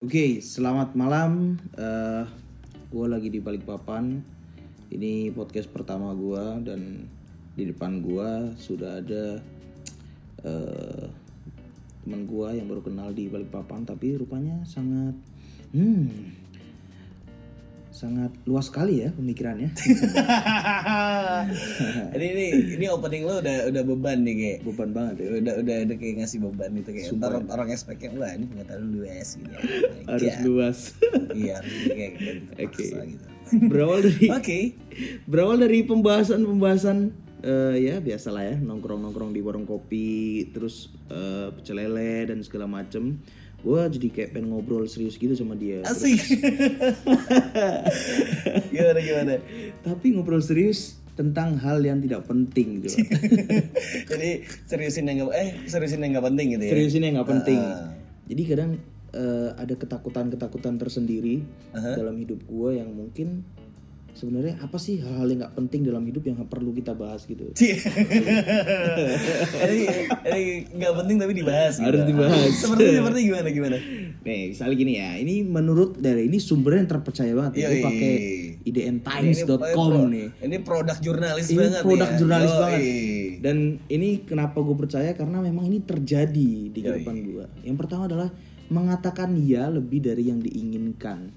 Oke, selamat malam. Eh, gue lagi di Balikpapan. Ini podcast pertama gue dan di depan gue sudah ada eh, teman gue yang baru kenal di Balikpapan, tapi rupanya sangat, hmm, sangat luas sekali ya pemikirannya. ini ini ini opening lo udah udah beban nih kayak Beban banget ya. udah udah udah kayak ngasih beban itu kayak ntar orang, expect-nya wah ini pengetahuan lu US gitu ya. Harus Iya, luas. iya harus kayak gitu Oke. terpaksa gitu. berawal dari Oke. berawal dari pembahasan-pembahasan eh, ya biasalah ya nongkrong-nongkrong di warung kopi terus eh, pecel lele dan segala macem gue jadi kayak pengen ngobrol serius gitu sama dia Asik. gimana gimana? tapi ngobrol serius tentang hal yang tidak penting gitu Jadi seriusin yang nggak eh seriusin yang nggak penting gitu ya. seriusin yang nggak penting Ah. jadi kadang eh, ada ketakutan-ketakutan tersendiri dalam hidup gue yang mungkin sebenarnya apa sih hal-hal yang nggak penting dalam hidup yang perlu kita bahas gitu ini ini nggak penting tapi dibahas. gitu. Harus dibahas. Seperti seperti gimana gimana? Nih, misalnya gini ya, ini menurut dari ini sumbernya yang terpercaya banget ya. Gue pakai idntimes.com nih. Ini produk jurnalis Ini banget produk ya. jurnalis Yoi. banget. Dan ini kenapa gue percaya karena memang ini terjadi di kehidupan gue. Yang pertama adalah mengatakan ya lebih dari yang diinginkan.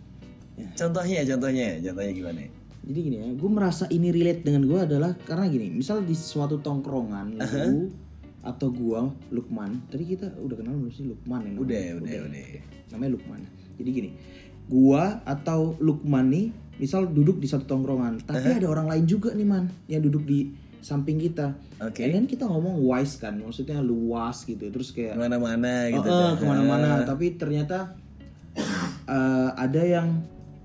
Ya. Contohnya, contohnya, contohnya gimana? Jadi gini ya, gue merasa ini relate dengan gue adalah karena gini, misal di suatu tongkrongan lu atau gua Lukman, tadi kita udah kenal belum sih Lukman yang Udah, namanya? udah, udah. namanya Lukman. Jadi gini, gua atau Lukman nih, misal duduk di satu tongkrongan, tapi ada orang lain juga nih man, yang duduk di samping kita. Oke. And then kita ngomong wise kan, maksudnya luas gitu, terus kayak Ke mana-mana oh, gitu. eh, dah. ke mana-mana. Tapi ternyata eh, ada yang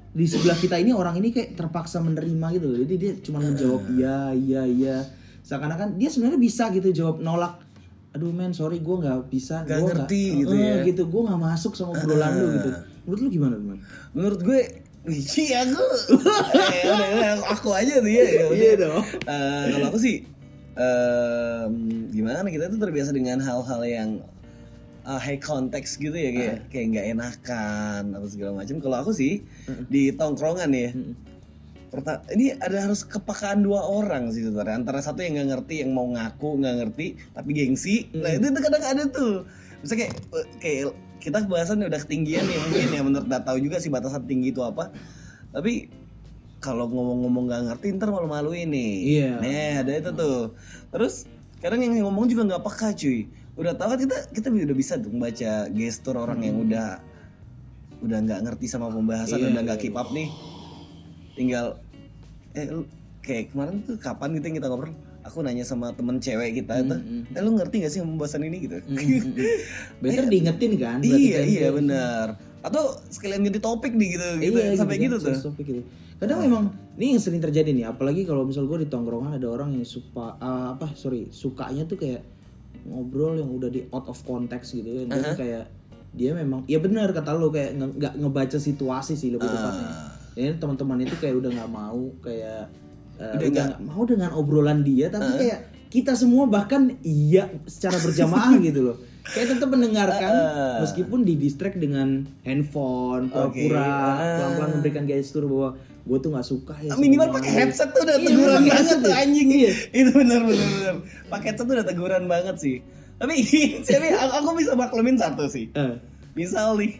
di sebelah kita ini orang ini kayak terpaksa menerima gitu, loh. jadi dia cuma menjawab iya, iya, iya. Seakan-akan dia sebenarnya bisa gitu jawab nolak. Aduh men, sorry gue nggak bisa, Nggak Gua ngerti eh, gitu eh, ya. gitu gue nggak masuk sama obrolan lu gitu menurut lu gimana teman Menurut gue Iya aku eh, aku aja tuh ya, ya. Iya dong. Eh, Kalau aku sih em, Gimana kita tuh terbiasa dengan hal-hal yang uh, high context gitu ya kayak kayak nggak enakan atau segala macam. Kalau aku sih di tongkrongan ya. Perta ini ada harus kepekaan dua orang sih sebenarnya. Antara satu yang nggak ngerti yang mau ngaku nggak ngerti tapi gengsi. Nah itu tuh kadang ada tuh. Misalnya kayak eh, kayak kita bahasan udah ketinggian nih mungkin ya menurut nggak tahu juga sih batasan tinggi itu apa. Tapi kalau ngomong-ngomong nggak ngerti ntar malu-maluin nih. Iya. nah ada itu tuh. Terus kadang yang ngomong juga nggak peka cuy udah tahu kan kita kita udah bisa tuh membaca gestur orang yang udah udah nggak ngerti sama pembahasan Iya, udah nggak iya, keep up nih. Tinggal eh lu kayak kemarin tuh kapan gitu yang kita ngobrol? Aku nanya sama temen cewek kita tuh eh lu ngerti gak sih pembahasan ini? gitu. Better diingetin kan iya kan? iya benar atau sekalian ganti topik nih gitu gitu Iya, sampai gitu, kan, tuh sosok gitu. Kadang memang ini yang sering terjadi nih, apalagi kalau misal gue di tongkrongan ada orang yang suka ah, apa sorry sukanya tuh kayak ngobrol yang udah di out of context gitu kan. Dan kayak dia memang ya benar kata lo kayak nge- nggak ngebaca situasi sih lebih tepatnya. Ya teman-teman itu kayak udah nggak mau kayak eh, udah nggak? mau dengan obrolan dia tapi kayak kita semua bahkan iya secara berjamaah gitu loh. Kayak tetap mendengarkan meskipun di distract dengan handphone, pura-pura, pelan-pelan memberikan gestur bahwa gue tuh nggak suka ya. minimal pakai headset tuh udah Iya, teguran pakai banget tuh ya. anjing. Iya. itu benar benar benar pakai headset tuh udah teguran banget sih. Tapi tapi aku, aku bisa maklumin satu sih. Eh, misal nih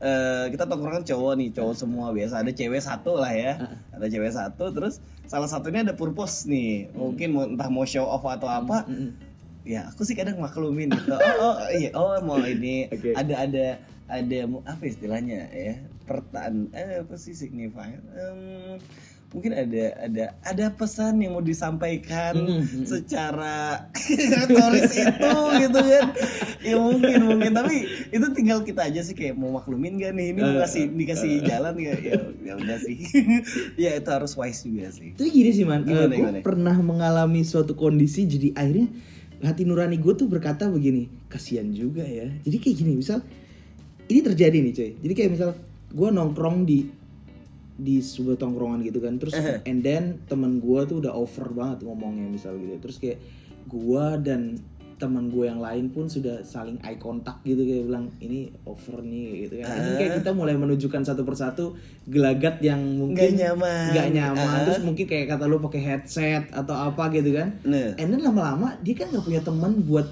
eh, kita tongkrongan cowok nih cowok semua. Biasa ada cewek satu lah ya. Ada cewek satu terus salah satunya ada purpose nih. Mungkin mau entah mau show off atau apa ya aku sih kadang maklumin gitu. Oh, oh iya oh mau ini Oke. ada ada ada apa istilahnya ya pertan eh apa sih signifier? Em, mungkin ada ada ada pesan yang mau disampaikan secara retoris itu gitu kan? Ya mungkin mungkin. Tapi itu tinggal kita aja sih kayak mau maklumin gak nih? Ini mau kasih dikasih jalan gak ya ya udah sih. Ya itu harus wise juga sih. Tapi gini sih man, Gimana, gue gimana? pernah mengalami suatu kondisi jadi akhirnya hati nurani gue tuh berkata begini, kasihan juga ya. Jadi kayak gini, misal ini terjadi nih coy. Jadi kayak misal gue nongkrong di di sebuah tongkrongan gitu kan, terus and then teman gue tuh udah over banget ngomongnya misal gitu. Terus kayak gue dan teman gue yang lain pun sudah saling eye contact gitu kayak bilang ini over nih gitu kan. Ini kayak kita mulai menunjukkan satu persatu gelagat yang mungkin Nggak nyaman. nggak nyaman. Ah. Terus mungkin kayak kata lu pakai headset atau apa gitu kan. Nah. And then lama-lama dia kan nggak punya teman buat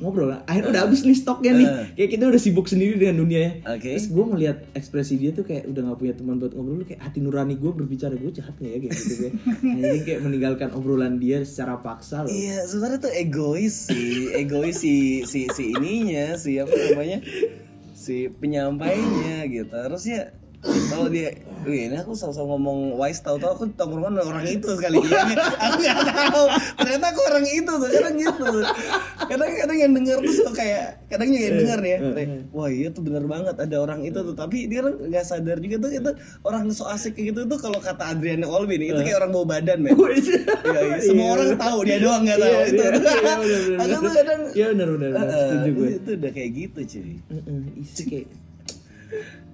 ngobrol. Akhirnya udah habis nih stoknya nih. Ah. Kayak kita udah sibuk sendiri dengan dunianya. Oke. Terus gue melihat ekspresi dia tuh kayak udah nggak punya teman buat ngobrol. Lu Kayak hati nurani gue berbicara gue jahat nggak ya kayak gitu kayak. Nah, jadi kayak meninggalkan obrolan dia secara paksa loh. Iya, sebenarnya tuh egois sih, egois si si si ininya, si apa namanya, si penyampainya gitu. Harusnya kalau dia, wih ini aku sosok ngomong wise tau tau aku tongkrongan orang itu sekali. Ini aku nggak tahu. Ternyata aku orang itu tuh kadang gitu. Kadang kadang yang denger tuh suka kayak kadang juga yang denger nih ya kayak, wah iya tuh bener banget ada orang itu tuh. Tapi dia nggak sadar juga tuh itu orang so asik kayak gitu tuh kalau kata Adriana Olby nih itu kayak orang bawa badan men. Iya, iya. semua orang tahu dia doang nggak tahu. Iya, itu iya, iya, aku tuh kadang Iya benar benar setuju gue. itu udah kayak gitu cuy. Itu kayak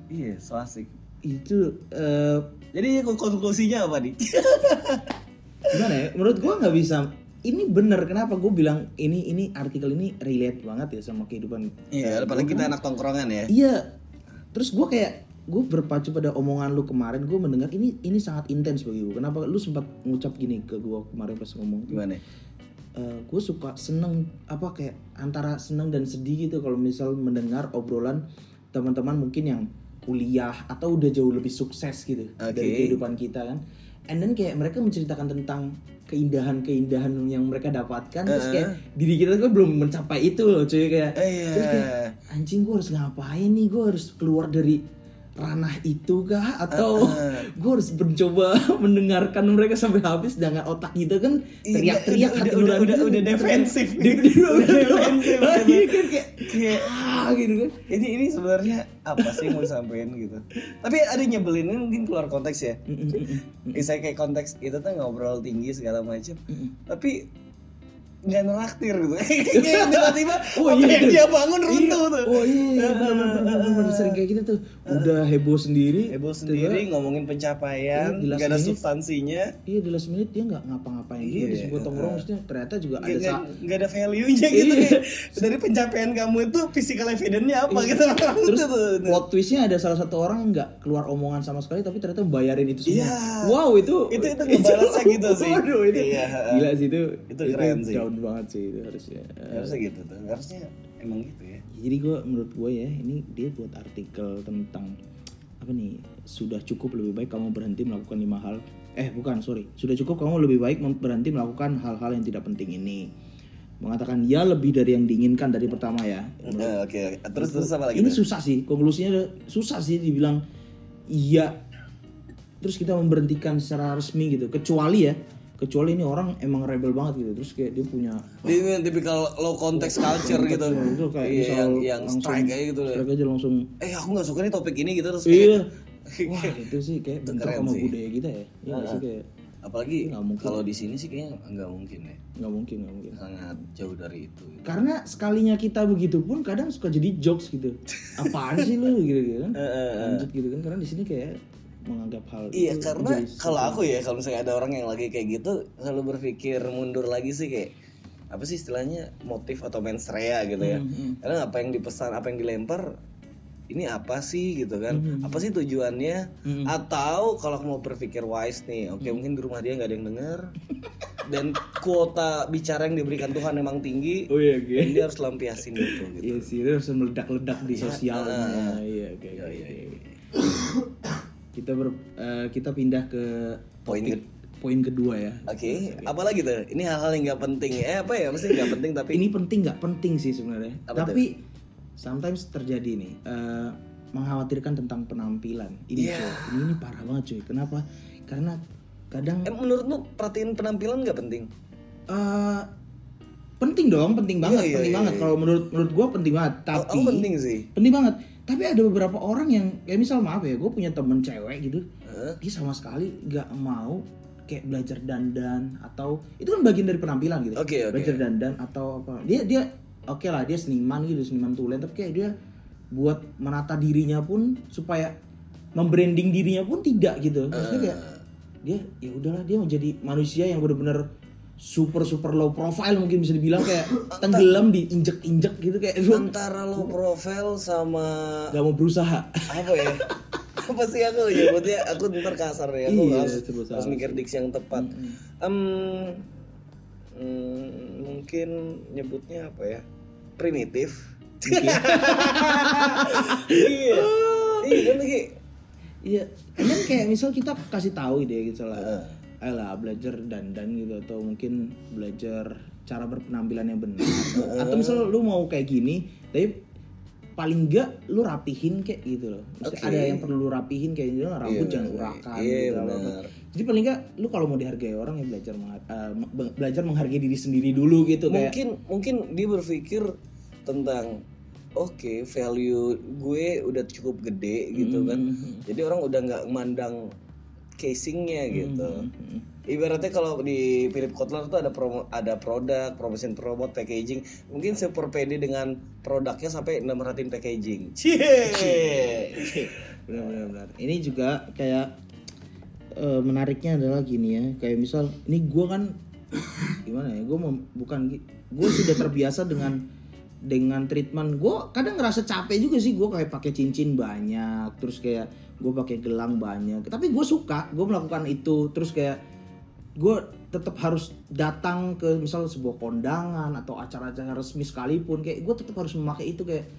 iya so asik itu eh, jadi konklusinya apa nih gimana ya? Menurut gue nggak bisa. Ini bener kenapa gue bilang ini ini artikel ini relate banget ya sama kehidupan. iya apalagi kita anak tongkrongan ya Iya. Terus gue kayak gue berpacu pada omongan lu kemarin gue mendengar ini ini sangat intens bagi gue. Kenapa lu sempat ngucap gini ke gue kemarin pas ngomong? gimana gue suka seneng apa kayak antara seneng dan sedih gitu kalau misal mendengar obrolan teman-teman mungkin yang kuliah atau udah jauh lebih sukses gitu dari Oke. kehidupan kita kan and then kayak mereka menceritakan tentang keindahan-keindahan yang mereka dapatkan terus kayak diri kita kan belum mencapai itu loh cuy kayak Eh, iya. terus kayak anjing gue harus ngapain nih gue harus keluar dari ranah itu kah? Atau gue harus mencoba mendengarkan mereka sampai habis dengan otak kita kan teriak-teriak Iya, udah- hati udah- nurani udah- udah kan defensif. udah udah defensif, Ah, iya kan kayak kayak ah gitu kan. ini ini sebenarnya apa sih yang mau disampaikan gitu. Tapi ada nyebelin ini mungkin keluar konteks ya. Misalnya kayak konteks itu tuh ngobrol tinggi segala macam. Tapi nggak neraktir gitu tiba-tiba Oh, iya, yang dia bangun runtuh Iya. tuh Oh iya, iya bener, sering kayak gitu tuh. Udah heboh sendiri. heboh tiba- sendiri ngomongin pencapaian Iya, nggak ada minute. substansinya Iya di last minute dia nggak ngapa-ngapain Iya, di sebuah tongkrong maksudnya ternyata juga ada nggak ada value-nya gitu Iya. dari pencapaian kamu itu physical evidence-nya apa gitu Terus Itu tuh. plot twistnya ada salah satu orang yang nggak keluar omongan sama sekali tapi ternyata bayarin itu semua. Iya. Wow itu Itu- itu ngebalasnya gitu sih. Waduh itu Iya. gila sih itu. Itu keren sih. Down banget sih itu harusnya. harusnya gitu tuh. Harusnya emang gitu ya. Jadi gue menurut gue ya ini dia buat artikel tentang apa nih sudah cukup lebih baik kamu berhenti melakukan lima hal. Eh bukan sorry. Sudah cukup kamu lebih baik berhenti melakukan hal-hal yang tidak penting ini. Mengatakan ya lebih dari yang diinginkan dari pertama ya. Eh, oke oke. terus terus apa lagi ini tuh? susah sih. Konklusinya susah sih dibilang iya. Terus kita memberhentikan secara resmi gitu. Kecuali ya kecuali ini orang emang rebel banget gitu terus kayak dia punya ini tipikal low context culture gitu. itu kayak Iya, yang yang langsung- strike kayak gitu ya. strike aja langsung. Eh aku nggak suka nih topik ini gitu terus iya. kayak wah itu sih kayak bentuk keren sama sih. budaya kita ya. Iya nggak sih kayak apalagi mungkin. kalau di sini sih kayaknya nggak mungkin ya. Nggak mungkin nggak mungkin. Sangat jauh dari itu gitu. karena sekalinya kita begitu pun kadang suka jadi jokes gitu. Apaan sih lu gitu, gitu kan lanjut gitu kan karena di sini kayak menganggap hal Iya itu karena kalau aku ya kalau misalnya ada orang yang lagi kayak gitu selalu berpikir mundur lagi sih kayak apa sih istilahnya motif atau mens rea gitu ya. Hmm, Karena apa yang dipesan, apa yang dilempar ini apa sih gitu kan? Hmm, Apa sih tujuannya? Atau kalau aku mau berpikir wise nih, oke Hmm. mungkin di rumah dia nggak ada yang denger dan kuota bicara yang diberikan Tuhan memang tinggi oh iya oke dan dia harus lampiasin itu gitu. Iya sih, itu harus meledak-ledak di sosial. Nah, iya, oke. oke, oke. Kita ber, eh, kita pindah ke Poin topik- poin kedua ya. Oke, apa lagi tuh? Ini hal-hal yang nggak penting. Eh apa ya? Mesti nggak penting tapi Ini penting nggak penting sih sebenarnya. Apa Tapi sometimes terjadi nih eh, mengkhawatirkan tentang penampilan. Ini Iya. cuy, ini, ini parah banget cuy. Kenapa? Karena kadang Eh, menurutmu perhatiin penampilan nggak penting? eh, penting dong, penting banget, iya, penting iya, banget. iya. Kalau menurut menurut gua penting banget. Tapi penting sih. penting banget. Tapi ada beberapa orang yang kayak misal maaf ya, gue punya temen cewek gitu, Hah? dia sama sekali nggak mau kayak belajar dandan atau itu kan bagian dari penampilan gitu. Oke, oke. Belajar dandan atau apa? Dia dia oke lah dia seniman gitu, seniman tulen, tapi kayak dia buat menata dirinya pun supaya membranding dirinya pun tidak gitu. Maksudnya kayak dia ya udahlah dia mau jadi manusia yang benar-benar super super low profile mungkin bisa dibilang kayak tenggelam di injek injek gitu kayak antara low profile sama gak mau berusaha. Apa ya? Apa sih aku? Nyebutnya aku ntar kasar ya aku Iya, harus, harus mikir diksi yang tepat. Em, mm, mungkin nyebutnya apa ya? Primitif. Iya. Iya kan iya. Kan kayak misal kita kasih tahu ide gitu lah ayolah belajar dandan gitu atau mungkin belajar cara berpenampilan yang benar atau misal lu mau kayak gini tapi paling enggak lu rapihin kayak gitu loh Oke. ada yang perlu lu rapihin kayak gitu rambut Iya, jangan urakan iya, gitu, benar. jadi paling enggak lu kalau mau dihargai orang ya belajar eh, be- belajar menghargai diri sendiri dulu gitu kayak mungkin mungkin dia berpikir tentang oke value gue udah cukup gede gitu kan Mhm. jadi orang udah nggak mandang casingnya gitu. Mhm. ibaratnya kalau di Philip Kotler tuh ada promo, ada produk promotion promote packaging. Mungkin super pede dengan produknya sampai merhatiin packaging. Cie. Benar benar benar. Ini juga kayak eh, menariknya adalah gini ya. Kayak misal ini gue kan gimana ya gue bukan gue sudah terbiasa dengan dengan treatment. Gue kadang ngerasa capek juga sih. Gue kayak pakai cincin banyak terus kayak gue pakai gelang banyak. Tapi gue suka gue melakukan itu. Terus kayak gue tetap harus datang ke misal sebuah kondangan atau acara-acara resmi sekalipun. Kayak gue tetap harus memakai itu kayak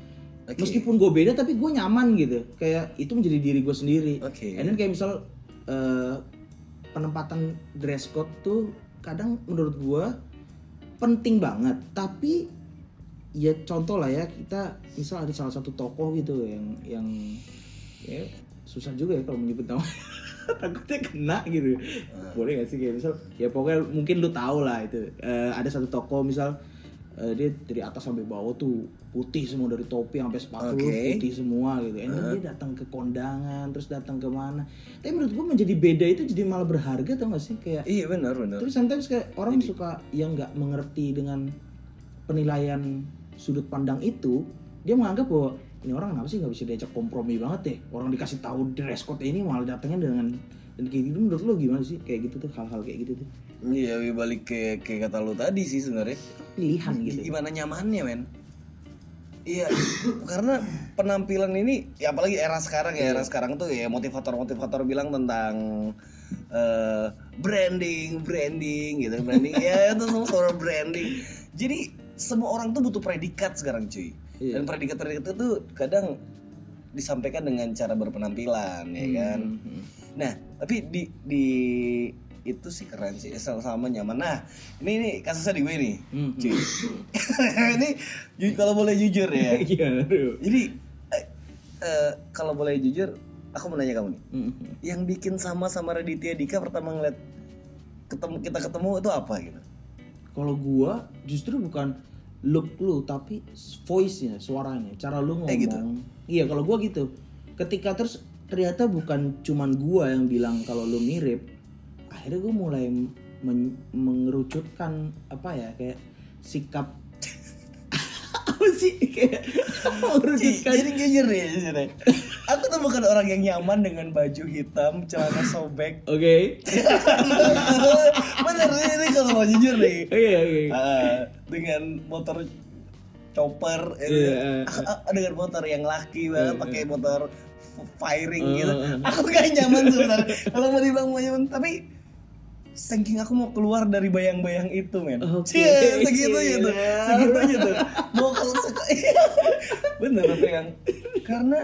Oke. meskipun gue beda tapi gue nyaman gitu. Kayak itu menjadi diri gue sendiri. Oke. and then kayak misal eh, penempatan dress code tuh kadang menurut gue penting banget. Tapi ya contoh lah ya kita misal ada salah satu tokoh gitu yang yang ya susah juga ya kalau menyebut nama. Takutnya kena gitu. Boleh gak sih kayak misal ya pokoknya mungkin lu tahu lah itu. Eh, ada satu toko misal eh, dia dari atas sampai bawah tuh putih semua dari topi sampai sepatu Oke. putih semua gitu. And then dia datang ke kondangan terus datang ke mana. Tapi menurut gua menjadi beda itu jadi malah berharga tau gak sih? Kayak iya benar benar. Terus sometimes kayak orang suka yang nggak mengerti dengan penilaian sudut pandang itu, dia menganggap bahwa ini orang kenapa sih nggak bisa diajak kompromi banget deh. Orang dikasih tahu dress code ini malah datangnya dengan dan kayak gitu. Menurut lo gimana sih? Kayak gitu tuh hal-hal kayak gitu tuh. Iya balik ke kayak kata lu tadi sih sebenarnya. Pilihan gitu. Gimana nyamannya men? Iya, karena penampilan ini, ya apalagi era sekarang ya, era sekarang tuh ya motivator-motivator bilang tentang eh, branding, branding gitu, branding. Ya itu semua soal branding. Jadi semua orang tuh butuh predikat sekarang cuy. Iya. Dan predikat-predikat itu tuh kadang disampaikan dengan cara berpenampilan ya kan. Hmm. Nah, tapi di di itu sih keren sih, sama-sama nyaman. Nah, ini ini kasusnya di gue nih, Hmm. cuy. ini kalau boleh jujur ya. Iya. Jadi eh, eh, kalau boleh jujur, aku mau nanya kamu nih. Hmm. Yang bikin sama sama Raditya Dika pertama ngeliat ketemu kita ketemu itu apa gitu? Kalau gua justru bukan look lu tapi voice-nya, suaranya, cara lu ngomong. Eh, gitu? Iya, kalau gua gitu. Ketika terus ternyata bukan cuman gua yang bilang kalau lu mirip, akhirnya gua mulai men- mengerucutkan apa ya kayak sikap apa sih kayak mengerucutkan Jadi jujur nih, jujur nih. Aku tuh bukan orang yang nyaman dengan baju hitam, celana sobek. Oke. Bener nih, ini kalau mau jujur nih. Oke, oke. Ah, dengan motor chopper eh, Iya, ah, ah, dengan motor yang laki banget pakai motor firing Eh, gitu eh, eh. aku gak nyaman sebenarnya kalau mau dibilang mau nyaman tapi saking aku mau keluar dari bayang-bayang itu men Oke, Cie, segitu gila. segitu aja tuh mau kalau suka bener apa yang karena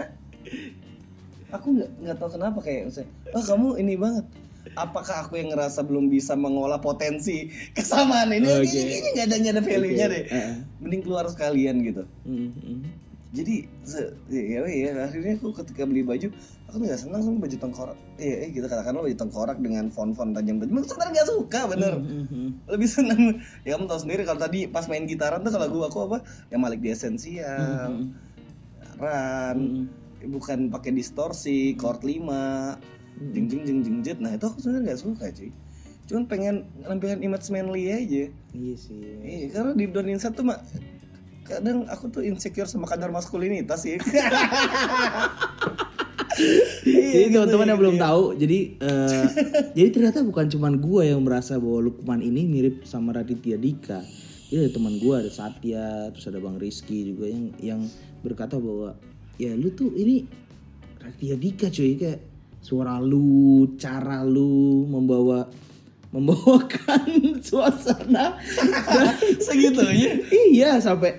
aku nggak nggak tahu kenapa kayak misalnya oh kamu ini banget. Apakah aku yang ngerasa belum bisa mengolah potensi kesamaan ini? Oke. kayaknya nggak ada nggak ada value nya Oke, deh. Eh. mending keluar sekalian gitu. Hmm, hmm. jadi se- ya, ya akhirnya aku ketika beli baju aku nggak senang sama baju tengkorak. Iya eh, gitu katakanlah baju tengkorak dengan font-font aku sebenarnya nggak suka bener. Hmm, hmm. lebih senang. Ya kamu tahu sendiri kalau tadi pas main gitaran tuh kalau gua aku apa? Yang Malik di esensial Hmm, ran hmm. Bukan pakai distorsi chord 5 jeng jeng jeng jeng jet nah itu aku sebenarnya nggak suka cuy cuman pengen nampilkan image manly aja Iya sih. Iya, karena di Don Inside tuh mak kadang aku tuh insecure sama kadar maskulinitas sih. Iya, jadi gitu, teman-teman yang gitu, belum iya. tahu, jadi eh, jadi ternyata bukan cuman gua yang merasa bahwa Lukman ini mirip sama Raditya Dika. Ada teman gua, ada Satya, terus ada Bang Rizky juga yang yang berkata bahwa ya lu tuh ini Raditya Dika cuy kayak suara lu, cara lu membawa membawakan suasana Segitunya. iya sampai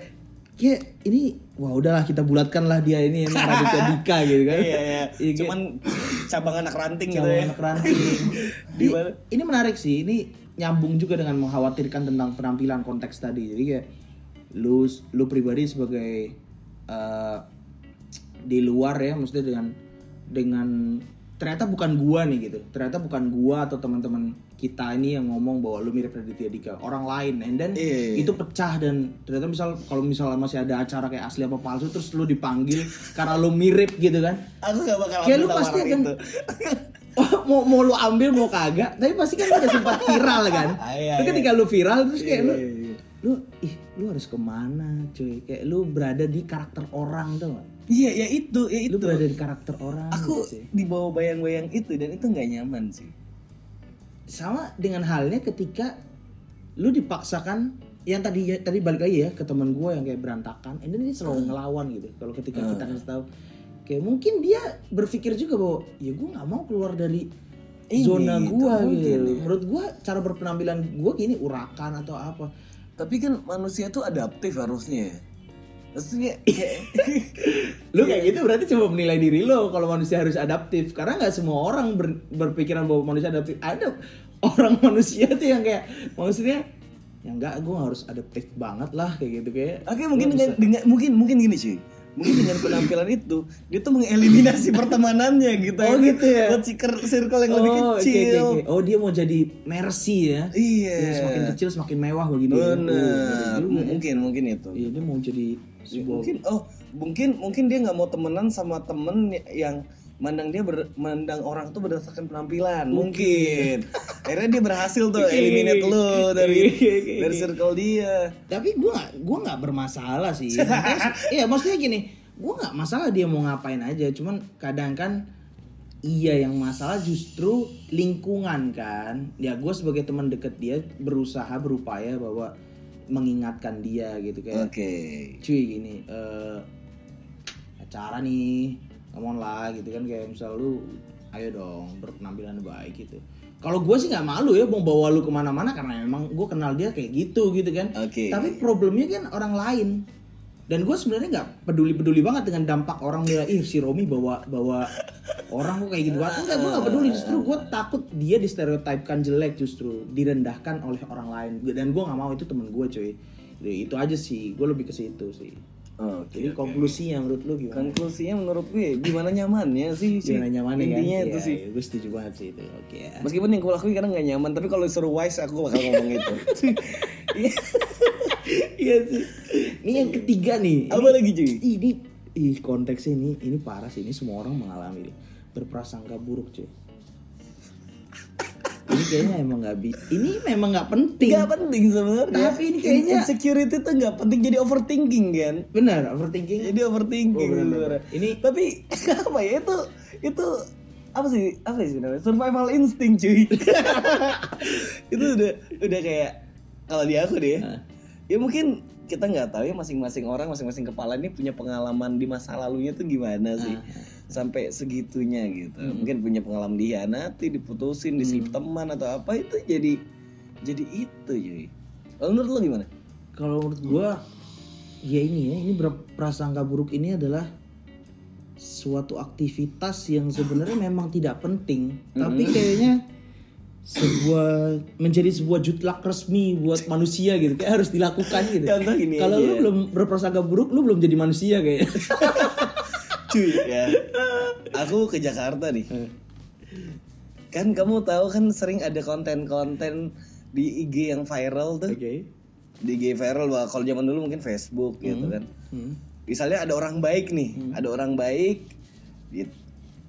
kayak ini wah udahlah kita bulatkan lah dia ini emang Raditya Dika gitu kan Iya, iya. Kayak- Cuman cabang anak ranting gitu Calon ya. anak ranting. Di ini menarik sih. Ini nyambung juga dengan mengkhawatirkan tentang penampilan konteks tadi. Jadi kayak lu lu pribadi sebagai eh, di luar ya, maksudnya dengan dengan ternyata bukan gua nih gitu. Ternyata bukan gua atau teman-teman kita ini yang ngomong bahwa lu mirip Raditya Dika. Orang lain, and then Iya, iya. itu pecah dan ternyata misal kalau misalnya masih ada acara kayak asli apa palsu terus lu dipanggil karena lu mirip gitu kan Aku gak bakal Kayak lu pasti akan-. Oh, mau mau lu ambil mau kagak tapi pasti kan udah sempat viral kan Ah, iya, Tapi ketika lu viral terus kayak lu lu ih lu harus ke mana cuy kayak lu berada di karakter orang tuh? Iya, ya itu, ya itu. lu berada di karakter orang Aku gitu sih. di bawah bayang-bayang itu dan itu nggak nyaman sih. sama dengan halnya ketika lu dipaksakan yang tadi tadi balik lagi ya ke teman gue yang kayak berantakan and then dia selalu ngelawan gitu kalau ketika kita kasih tahu kayak mungkin dia berpikir juga bahwa ya gue nggak mau keluar dari Ini, zona gue gitu ya. menurut gue cara berpenampilan gue gini urakan atau apa Tapi kan manusia tuh adaptif harusnya. Maksudnya lu kayak gitu berarti coba menilai diri lo kalau manusia harus adaptif. Karena nggak semua orang ber- berpikiran bahwa manusia adaptif. Ada orang manusia tuh yang kayak maksudnya ya enggak gue harus adaptif banget lah kayak gitu kayak Oke mungkin gua dengan, dengan mungkin mungkin gini cuy. Mungkin dengan penampilan itu dia tuh mengeliminasi pertemanannya gitu. Oh, gitu ya? Buat circle, circle yang lebih oh, oke, kecil. oke, oke. oh dia mau jadi mercy ya Iya. Ya, semakin kecil semakin mewah begitu ya. Oh, Benar. ngeri juga ya. mungkin mungkin itu. Iya, dia mau jadi sebuah Mungkin oh mungkin mungkin dia nggak mau temenan sama temen yang mandang dia ber, mandang orang tuh berdasarkan penampilan. Mungkin. Akhirnya dia berhasil tuh eliminate lu dari dari circle dia. Tapi gue gak gue nggak bermasalah sih. Maksudnya- iya maksudnya gini gue nggak masalah dia mau ngapain aja. Cuman kadang kan iya yang masalah justru lingkungan kan. Ya gue sebagai teman deket dia berusaha berupaya bahwa mengingatkan dia gitu kayak oke. Cuy gini eh acara nih ngomong lah gitu kan. Kayak misal lu ayo dong berpenampilan baik gitu. Kalau gue sih nggak malu ya mau bawa lu ke mana-mana karena memang gue kenal dia kayak gitu gitu kan. Oke. tapi problemnya kan orang lain. Dan gue sebenarnya nggak peduli peduli banget dengan dampak orang bilang ih si Romi bawa bawa orang kok kayak gitu. Banget enggak gue nggak peduli. Justru gue takut dia distereotipkan jelek justru direndahkan oleh orang lain. Dan gue nggak mau itu temen gue cuy. Jadi, itu aja sih. Gue lebih ke situ sih oke jadi konklusinya menurut lu gimana? Konklusinya menurut gue gimana nyamannya sih? Sih. gimana nyamannya kan? intinya itu Iya, sih. iya, gue setuju banget sih itu oke ya. Meskipun yang gue lakuin kadang nggak nyaman tapi kalau disuruh wise aku bakal ngomong itu. Iya sih. Ini yang ketiga nih. Apa lagi cuy? ini ih konteksnya ini ini parah sih. Ini semua orang mengalami ini berprasangka buruk cuy. ini kayaknya emang nggak bi ini memang nggak penting. Gak penting sebenarnya. Tapi ini kayaknya- insecurity tuh nggak penting jadi overthinking kan? Benar overthinking. Jadi overthinking Oh, bener, bener. Ini- tapi apa ya itu itu apa sih apa sih namanya survival instinct cuy. Itu udah udah kayak kalau di aku deh ya mungkin kita nggak tahu ya masing-masing orang masing-masing kepala ini punya pengalaman di masa lalunya tuh gimana sih sampai segitunya gitu. Mungkin punya pengalaman dihianati diputusin diselip teman atau apa itu jadi jadi itu cuy. Kalau menurut lo gimana? Kalau menurut gua ya ini ya ini berprasangka buruk ini adalah suatu aktivitas yang sebenarnya memang tidak penting tapi kayaknya sebuah menjadi sebuah jutlak resmi buat manusia gitu kayak harus dilakukan gitu. Kalau lu belum berprasangka buruk lu belum jadi manusia kayaknya cuy ya. Aku ke Jakarta nih. Kan kamu tahu kan sering ada konten-konten di IG yang viral tuh. Oke. Di IG viral wah kalau zaman dulu mungkin Facebook gitu kan. Hmm. misalnya ada orang baik nih ada orang baik di,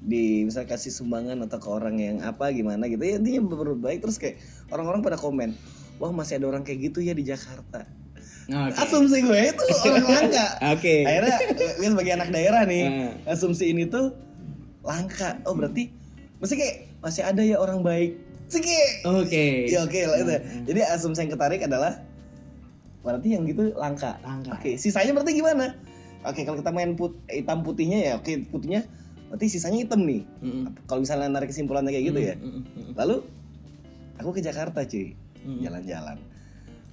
di misal kasih sumbangan atau ke orang yang apa gimana gitu. Ya intinya berbuat baik terus kayak orang-orang pada komen wah masih ada orang kayak gitu ya di Jakarta Oke. asumsi gue itu orang langka Oke. akhirnya gue sebagai anak daerah nih Hmm. asumsi ini tuh langka oh berarti masih kayak masih ada ya orang baik Oke. ya oke lah itu Hmm, jadi asumsi yang ketarik adalah berarti yang gitu langka Langka. oke sisanya berarti gimana oke kalau kita main put hitam putihnya ya oke putihnya berarti sisanya hitam nih Mm-mm. kalau misalnya narik kesimpulannya kayak gitu ya Mm-mm, mm-mm. lalu aku ke Jakarta cuy Hmm. jalan-jalan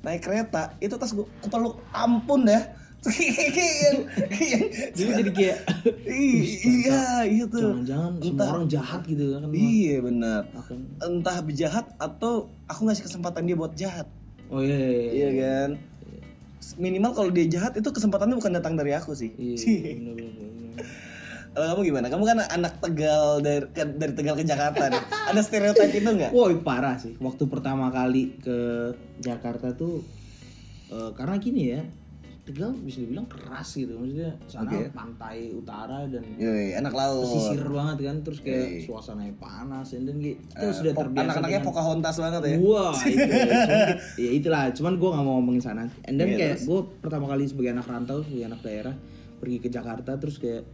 naik kereta itu tas gue kepeluk ampun dah yang yang- Jadi jadi kayak iya iya tuh jangan-jangan semua orang jahat gitu kan. iya benar entah jahat atau aku ngasih kesempatan dia buat jahat Oh iya iya. iya. iya kan minimal kalau dia jahat itu kesempatannya bukan datang dari aku sih Iya. bener, bener, bener. Kalau kamu gimana kamu kan anak tegal dari ke- dari tegal ke Jakarta nih ada stereotip itu nggak Woi parah sih. Waktu pertama kali ke Jakarta tuh eh, karena gini ya. Tegal bisa dibilang keras gitu. Maksudnya sana Oke. pantai utara dan Yoi, anak laut pesisir banget kan terus kayak Yoi. suasananya panas dan gitu kita Eh, sudah terbiasa anak-anaknya dengan- Pocahontas banget ya Wah, itu ya. Cuman, ya itulah. Cuman gue nggak mau ngomongin sana. And then Iya, kayak gue pertama kali sebagai anak rantau, sebagai anak daerah, pergi ke Jakarta terus kayak,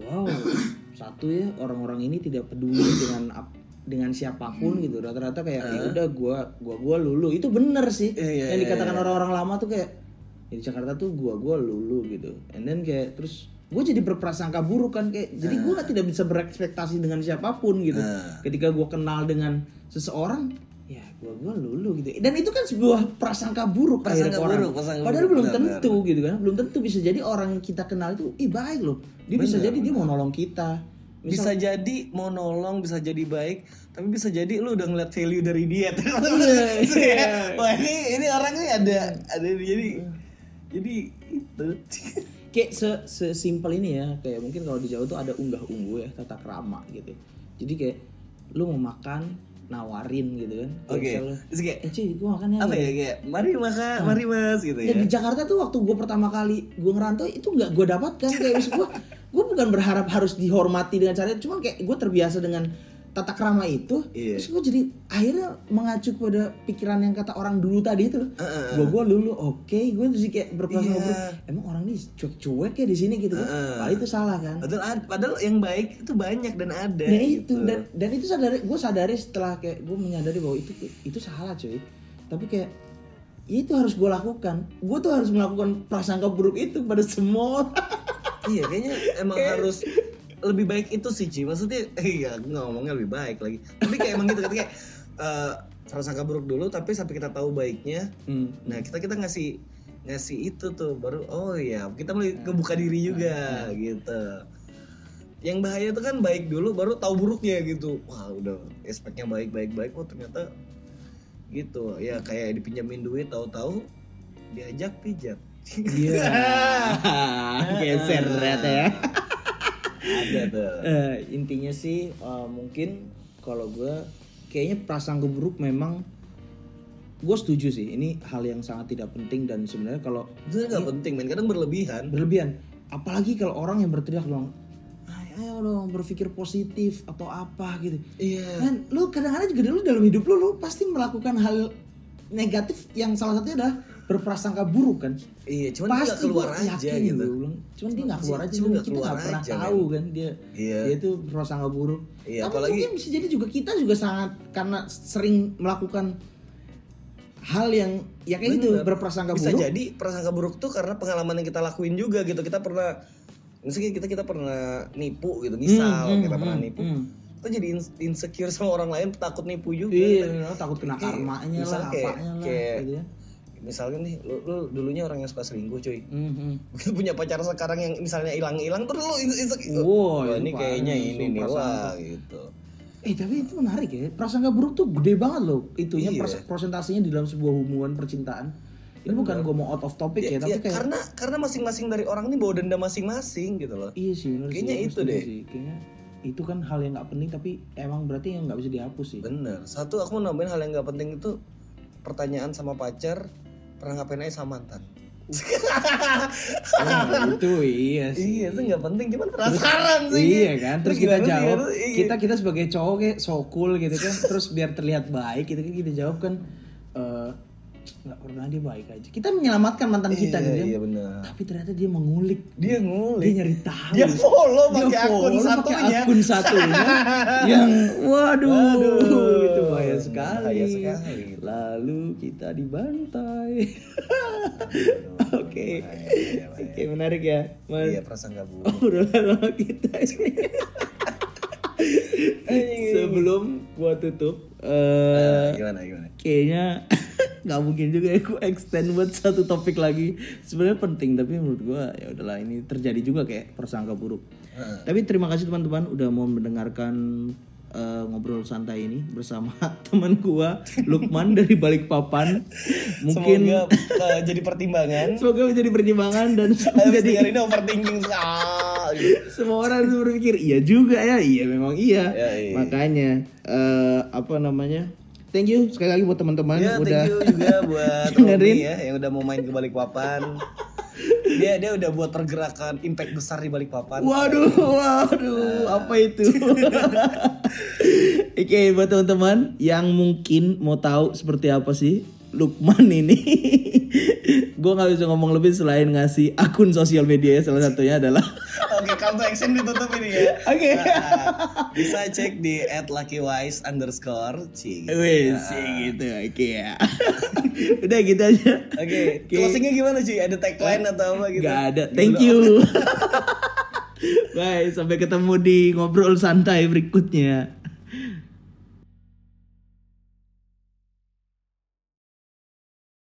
wow, satu ya orang-orang ini tidak peduli dengan ap- dengan siapa pun gitu. Rata-rata kayak ya udah gue gua gua lulu. Itu bener sih. Iya, iya, Yang iya, dikatakan iya. orang-orang lama tuh kayak ya di Jakarta tuh gua gua lulu gitu. And then kayak terus gue jadi berprasangka buruk kan kayak jadi gue tidak bisa berekspektasi dengan siapa pun gitu ketika gue kenal dengan seseorang ya gue gue lulu gitu. Dan itu kan sebuah prasangka buruk Prasangka ke orang. buruk, prasangka padahal buruk, belum benar, tentu gitu kan. Belum tentu bisa jadi orang yang kita kenal itu ih baik loh. Dia bisa jadi dia mau nolong kita. Bisa jadi mau nolong bisa jadi baik tapi bisa jadi lu udah ngeliat value dari dia. Iya. wah ini ini orangnya ada ada jadi jadi itu. Kayak se sesimpel ini ya kayak mungkin kalau di Jawa tuh ada unggah ungguh ya tata krama gitu. Jadi kayak lu mau makan nawarin gitu kan. Oke. misalnya, terus kayak eh cuy gue makannya apa ya kayak mari makan mari mas gitu ya. Dan di Jakarta tuh waktu gue pertama kali gue ngerantau itu nggak gue dapatkan. Kayak maksud gue gue bukan berharap harus dihormati dengan cara itu. Cuman kayak gue terbiasa dengan tata krama itu Iya. terus gue jadi akhirnya mengacu pada pikiran yang kata orang dulu tadi itu loh Heeh. gue gue dulu oke gue terus kayak berprasangka buruk, emang orang ini cuek-cuek ya di sini gitu kan Heeh. Padahal itu salah kan padahal ad- padahal yang baik itu banyak dan ada Nah gitu. itu dan dan itu sadari gue sadari setelah kayak gue menyadari bahwa itu itu salah cuy tapi kayak ya itu harus gue lakukan gue tuh harus melakukan prasangka buruk itu pada semua iya kayaknya emang harus lebih baik itu sih Ci. Maksudnya iya ngomongnya lebih baik lagi. Tapi kayak emang gitu kayak eh prasangka buruk dulu tapi sampai kita tahu baiknya Hmm. nah kita kita ngasih ngasih itu tuh baru oh iya kita mulai kebuka diri juga gitu. Yang bahaya tuh kan baik dulu baru tahu buruknya gitu. Wah udah aspeknya baik baik baik oh ternyata gitu. Ya kayak dipinjamin duit tahu-tahu diajak pijat. Iya. Geser ternyata ya. ada tuh. Eh, intinya sih eh, mungkin kalau gue kayaknya prasangka buruk memang gue setuju sih ini hal yang sangat tidak penting dan sebenarnya kalau itu nggak penting men. Kadang berlebihan. Berlebihan. Apalagi kalau orang yang berteriak dong ayo, ayo dong berpikir positif atau apa gitu. Iya. Kan lu kadang-kadang juga dulu dalam hidup lu lu pasti melakukan hal negatif yang salah satunya adalah berprasangka buruk kan? Iya cuman dia pasti keluar gua aja gitu. Bang. cuman dia nggak keluar aja Cuma dan nggak kita keluar nggak pernah aja, tahu kan dia Iya. dia itu berprasangka buruk. Iya, tapi apalagi- mungkin bisa jadi juga kita juga sangat karena sering melakukan hal yang ya kayak gitu berprasangka bisa buruk. jadi prasangka buruk tuh karena pengalaman yang kita lakuin juga gitu. Kita pernah misalnya kita kita pernah nipu gitu misal Hmm, kita hmm, pernah hmm, nipu. hmm. kita jadi ins- insecure sama orang lain takut nipu juga iya takut kena Kayak- karmanya lah misalnya kayak- apanya lah kayak- gitu ya misalnya nih lu, lu dulunya orang yang suka selingkuh cuy Hmm, hmm. begitu punya pacar sekarang yang misalnya hilang-hilang terus lu ins- insecure Wow, Wah, ini kayaknya ini nih wah gitu Eh tapi itu menarik ya. Prasangka buruk tuh gede banget loh. Itunya Iya. pers- persentasenya di dalam sebuah hubungan percintaan. Ini bukan gue mau out of topic ya, Ya, tapi ya, kayak karena karena masing-masing dari orang ini bawa denda masing-masing gitu loh iya sih bener Kayaknya sih, itu deh. Sih. Kayaknya itu kan hal yang nggak penting tapi emang berarti yang nggak bisa dihapus sih. Bener. Satu aku mau nambahin hal yang nggak penting itu pertanyaan sama pacar pernah ngapain aja sama mantan. Oh, itu iya sih. iya itu nggak penting cuman penasaran sih. Iya kan, terus kita sih, jawab? Iya. kita kita sebagai cowok kayak so cool gitu kan, terus biar terlihat baik gitu kan kita jawab kan, eh nggak pernah dia baik aja kita menyelamatkan mantan kita Iya, gitu kan. iya benar. tapi ternyata dia mengulik Dia dia ngulik. nyari tahu Dia follow Dia pakai akun satunya. akun satunya yang waduh, Waduh, itu bahaya sekali. bahaya sekali. Lalu kita dibantai. Oke. Oke, menarik ya. Mas. Iya prasangka buruk. Obrolan kita ini. Sebelum gua tutup eh gimana gimana? kayaknya nggak mungkin juga ya gue extend buat satu topik lagi. Sebenarnya penting tapi menurut gue ya udahlah ini terjadi juga kayak prasangka buruk. Tapi terima kasih teman-teman udah mau mendengarkan eh, ngobrol santai ini bersama teman gue Lukman dari Balikpapan. Mungkin Semoga eh, jadi pertimbangan. semoga menjadi pertimbangan dan Habis menjadi dengar ini overthinking sekali. semua orang berpikir iya juga ya. Iya memang iya, Ya, iya. makanya eh, apa namanya thank you sekali lagi buat teman-teman Ya, udah thank you juga buat dengerin. Ya yang udah mau main ke Balikpapan. Dia dia udah buat pergerakan impact besar di Balikpapan. Waduh, waduh, apa itu? Oke, buat teman-teman yang mungkin mau tahu seperti apa sih Lukman ini, gue nggak bisa ngomong lebih selain ngasih akun sosial media salah satunya adalah Oke, call to action ditutup ini ya. Oke. Nah, bisa cek di @luckywise underscore cing. Wih, sih gitu, oke ya. Udah gitu aja. Oke, closingnya gimana sih? Ada tagline atau apa gitu? Gak ada. Thank you. Bye, sampai ketemu di ngobrol santai berikutnya.